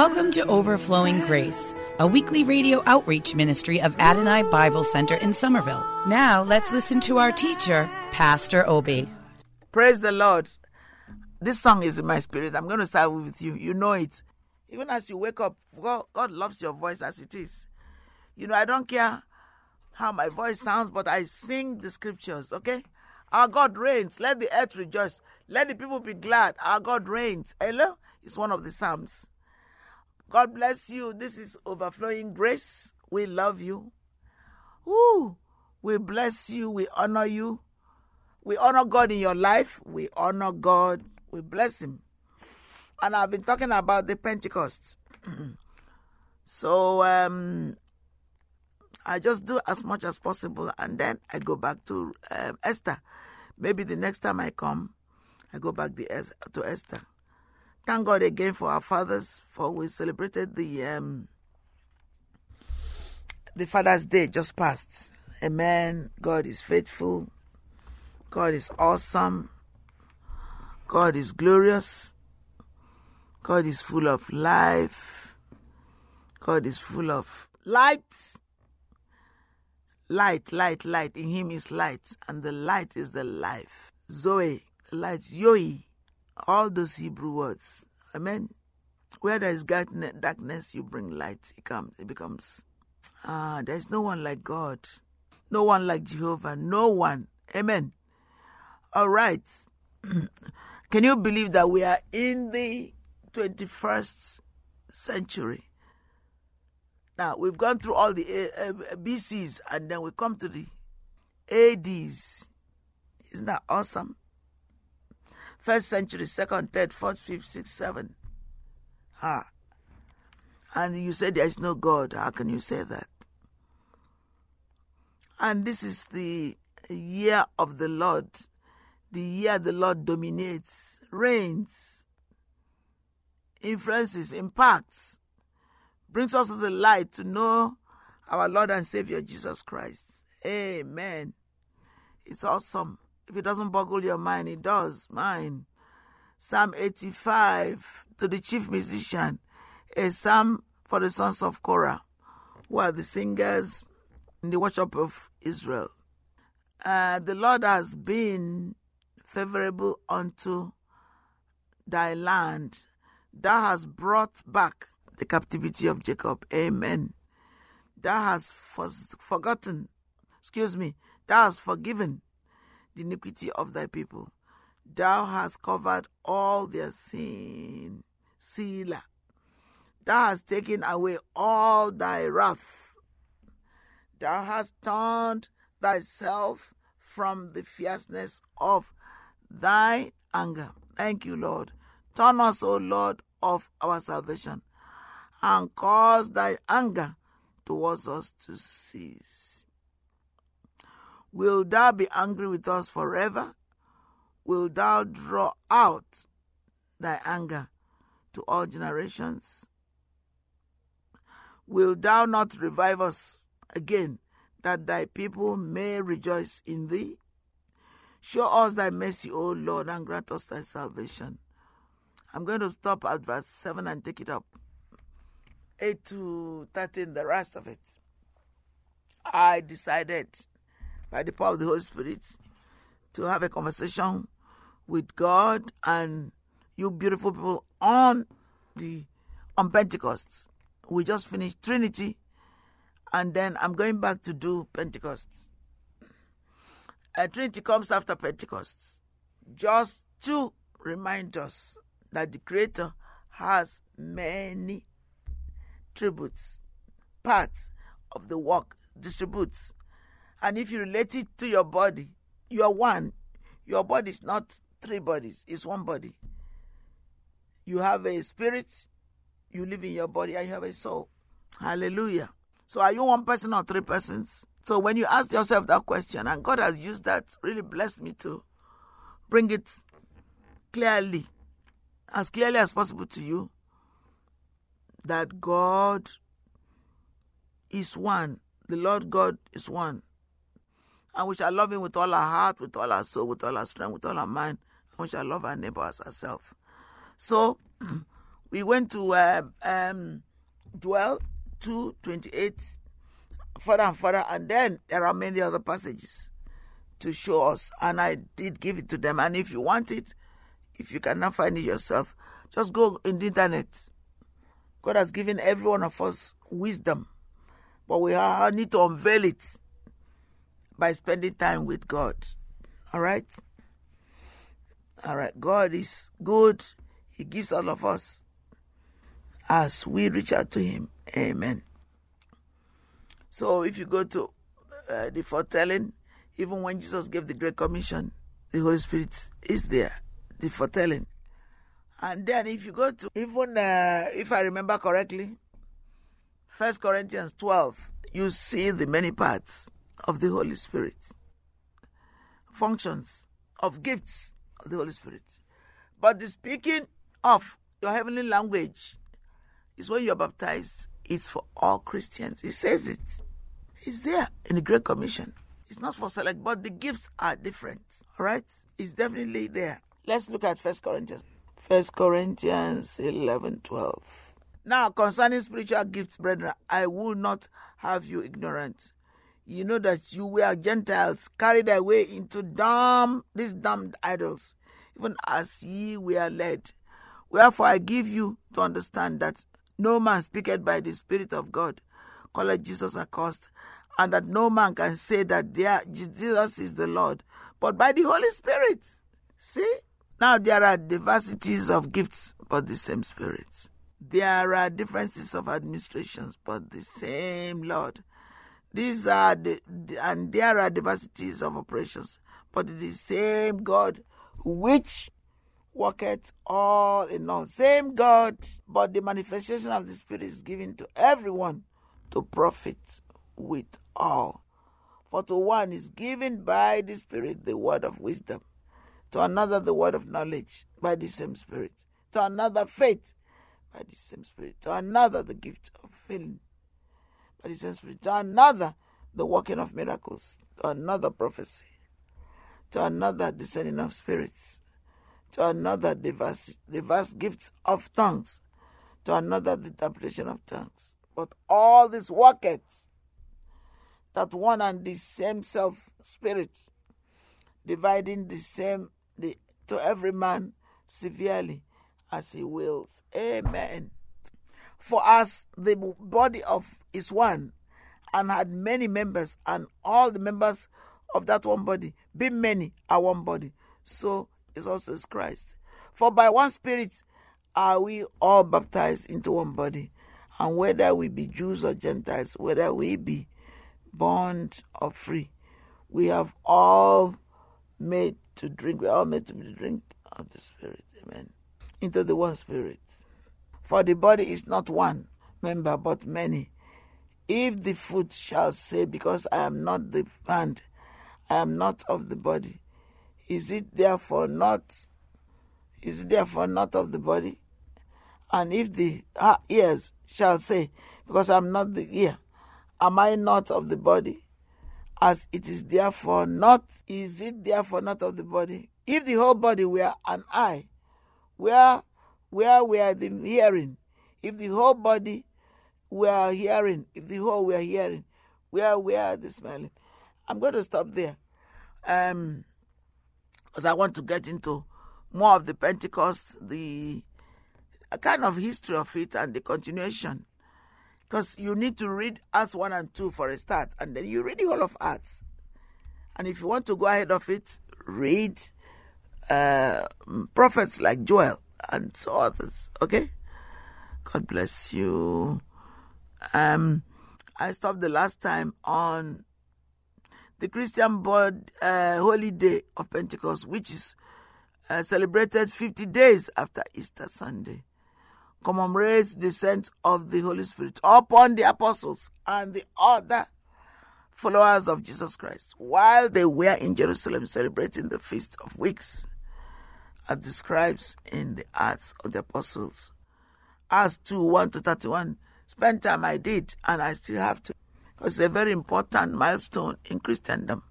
Welcome to Overflowing Grace, a weekly radio outreach ministry of Adonai Bible Center in Somerville. Now let's listen to our teacher, Pastor Obi. Praise the Lord. This song is in my spirit. I'm going to start with you. You know it. Even as you wake up, God, God loves your voice as it is. You know, I don't care how my voice sounds, but I sing the scriptures, okay? Our God reigns. Let the earth rejoice. Let the people be glad. Our God reigns. Hello? It's one of the Psalms. God bless you. This is overflowing grace. We love you. We bless you. We honor you. We honor God in your life. We honor God. We bless Him. And I've been talking about the Pentecost. so um, I just do as much as possible, and then I go back to um, Esther. Maybe the next time I come, I go back the, to Esther. Thank God again for our fathers, for we celebrated the um, the Father's Day just passed. Amen. God is faithful. God is awesome. God is glorious. God is full of life. God is full of light. Light, light, light. In Him is light, and the light is the life. Zoe, light, Yoi, all those Hebrew words. Amen. Where there is darkness, you bring light. It comes. It becomes. Ah, there is no one like God. No one like Jehovah. No one. Amen. All right. Can you believe that we are in the 21st century? Now, we've gone through all the uh, uh, BCs and then we come to the ADs. Isn't that awesome? First century, second, third, fourth, fifth, sixth, seventh. Ah. And you say there is no God. How can you say that? And this is the year of the Lord. The year the Lord dominates, reigns, influences, impacts, brings us to the light to know our Lord and Savior Jesus Christ. Amen. It's awesome. If it doesn't boggle your mind, it does mine. Psalm 85 to the chief musician, a psalm for the sons of Korah, who are the singers in the worship of Israel. Uh, the Lord has been favorable unto thy land. Thou hast brought back the captivity of Jacob. Amen. Thou hast forgotten, excuse me, thou hast forgiven the iniquity of thy people. Thou hast covered all their sin. Selah. Thou hast taken away all thy wrath. Thou hast turned thyself from the fierceness of thy anger. Thank you, Lord. Turn us, O Lord, of our salvation, and cause thy anger towards us to cease. Will thou be angry with us forever? Will thou draw out thy anger to all generations? Will thou not revive us again, that thy people may rejoice in thee? Show us thy mercy, O Lord, and grant us thy salvation. I'm going to stop at verse 7 and take it up. 8 to 13, the rest of it. I decided by the power of the Holy Spirit to have a conversation with God and you beautiful people on the on Pentecost. We just finished Trinity and then I'm going back to do Pentecost. Uh, Trinity comes after Pentecost. Just to remind us that the Creator has many tributes, parts of the work, distributes. And if you relate it to your body, you are one. Your body is not three bodies, it's one body. You have a spirit, you live in your body, and you have a soul. Hallelujah. So are you one person or three persons? So when you ask yourself that question, and God has used that, really blessed me to bring it clearly, as clearly as possible to you, that God is one. The Lord God is one. And we shall love him with all our heart, with all our soul, with all our strength, with all our mind. And we shall love our neighbor as ourselves. So, We went to uh, um, 2 28, further and further, and then there are many other passages to show us. And I did give it to them. And if you want it, if you cannot find it yourself, just go in the internet. God has given every one of us wisdom, but we need to unveil it by spending time with God. All right? All right. God is good. He gives all of us as we reach out to Him. Amen. So if you go to uh, the foretelling, even when Jesus gave the Great Commission, the Holy Spirit is there, the foretelling. And then if you go to even uh, if I remember correctly, First Corinthians 12, you see the many parts of the Holy Spirit, functions of gifts of the Holy Spirit. But the speaking of your heavenly language is when you're baptized. It's for all Christians. It says it. It's there in the Great Commission. It's not for select, but the gifts are different. All right? It's definitely there. Let's look at First Corinthians. First Corinthians 11 12. Now, concerning spiritual gifts, brethren, I will not have you ignorant. You know that you were Gentiles carried away into dumb, these damned idols, even as ye were led. Wherefore I give you to understand that no man speaketh by the Spirit of God, calleth Jesus accursed, and that no man can say that there, Jesus is the Lord, but by the Holy Spirit. See? Now there are diversities of gifts, but the same Spirit. There are differences of administrations, but the same Lord. These are the, and there are diversities of operations, but the same God which worketh all in all. Same God, but the manifestation of the Spirit is given to everyone to profit with all. For to one is given by the Spirit the word of wisdom to another the word of knowledge by the same Spirit, to another faith by the same Spirit, to another the gift of healing the same Spirit, to another the working of miracles, to another prophecy, to another descending of spirits, to another diverse, diverse gifts of tongues, to another the interpretation of tongues. But all these worketh that one and the same self spirit, dividing the same the, to every man severely as he wills. Amen. For as the body of is one and had many members, and all the members of that one body, being many, are one body, so is also Christ. For by one Spirit are we all baptized into one body, and whether we be Jews or Gentiles, whether we be bond or free, we have all made to drink. We are all made to drink of the Spirit. Amen. Into the one Spirit. For the body is not one member, but many. If the foot shall say, Because I am not the hand, I am not of the body, is it therefore not? Is it therefore not of the body? And if the ears shall say, Because I am not the ear, am I not of the body? as it is therefore not is it therefore not of the body if the whole body were an eye where where were the hearing if the whole body were hearing if the whole were hearing where we are the smelling? I'm going to stop there um because i want to get into more of the pentecost the kind of history of it and the continuation. Because you need to read Acts 1 and 2 for a start, and then you read the whole of Acts. And if you want to go ahead of it, read uh, prophets like Joel and so others. Okay? God bless you. Um, I stopped the last time on the Christian board uh, holy day of Pentecost, which is uh, celebrated 50 days after Easter Sunday commemorates the descent of the Holy Spirit upon the apostles and the other followers of Jesus Christ while they were in Jerusalem celebrating the Feast of Weeks, as described in the Acts of the Apostles. Acts 2 1 to 31. Spend time I did, and I still have to. It's a very important milestone in Christendom.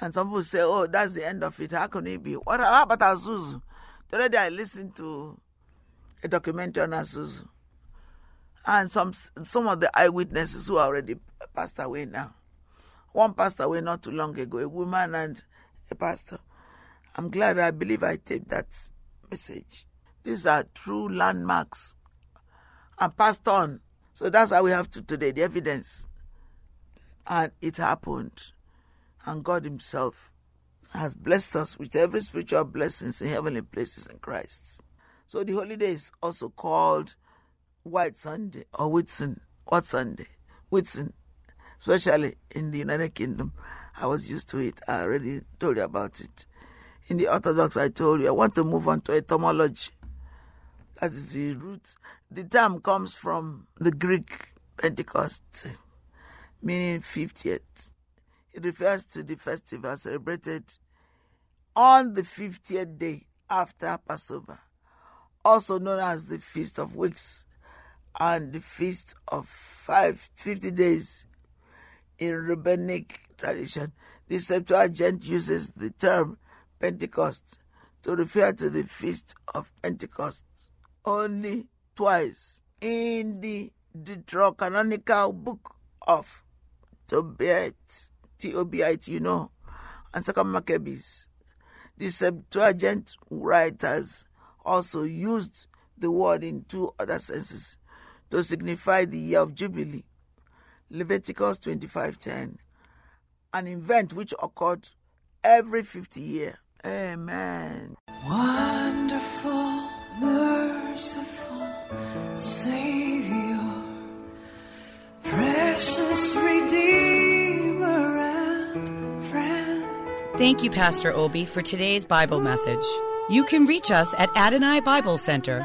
And some people say, oh, that's the end of it. How can it be? What, about Azusa? Day I listened to a documentary on Azusa. And some some of the eyewitnesses who already passed away now. One passed away not too long ago, a woman and a pastor. I'm glad I believe I taped that message. These are true landmarks and passed on. So that's how we have to today, the evidence. And it happened. And God Himself has blessed us with every spiritual blessings in heavenly places in Christ. So the holiday is also called White Sunday or Whitsun. What Sunday? Whitsun. Especially in the United Kingdom. I was used to it. I already told you about it. In the Orthodox, I told you. I want to move on to etymology. That is the root. The term comes from the Greek Pentecost, meaning 50th. It refers to the festival celebrated on the 50th day after Passover, also known as the Feast of Weeks and the Feast of Five, 50 Days in rabbinic tradition. The Septuagint uses the term Pentecost to refer to the Feast of Pentecost only twice in the Deuterocanonical book of Tobit, T-O-B-I-T, you know, and Second Maccabees. The Septuagint writers also used the word in two other senses to signify the year of Jubilee. Leviticus 25:10, an event which occurred every 50 year. Amen. Wonderful, merciful Savior, precious Redeemer and friend. Thank you, Pastor Obi, for today's Bible message. You can reach us at Adonai Bible Center,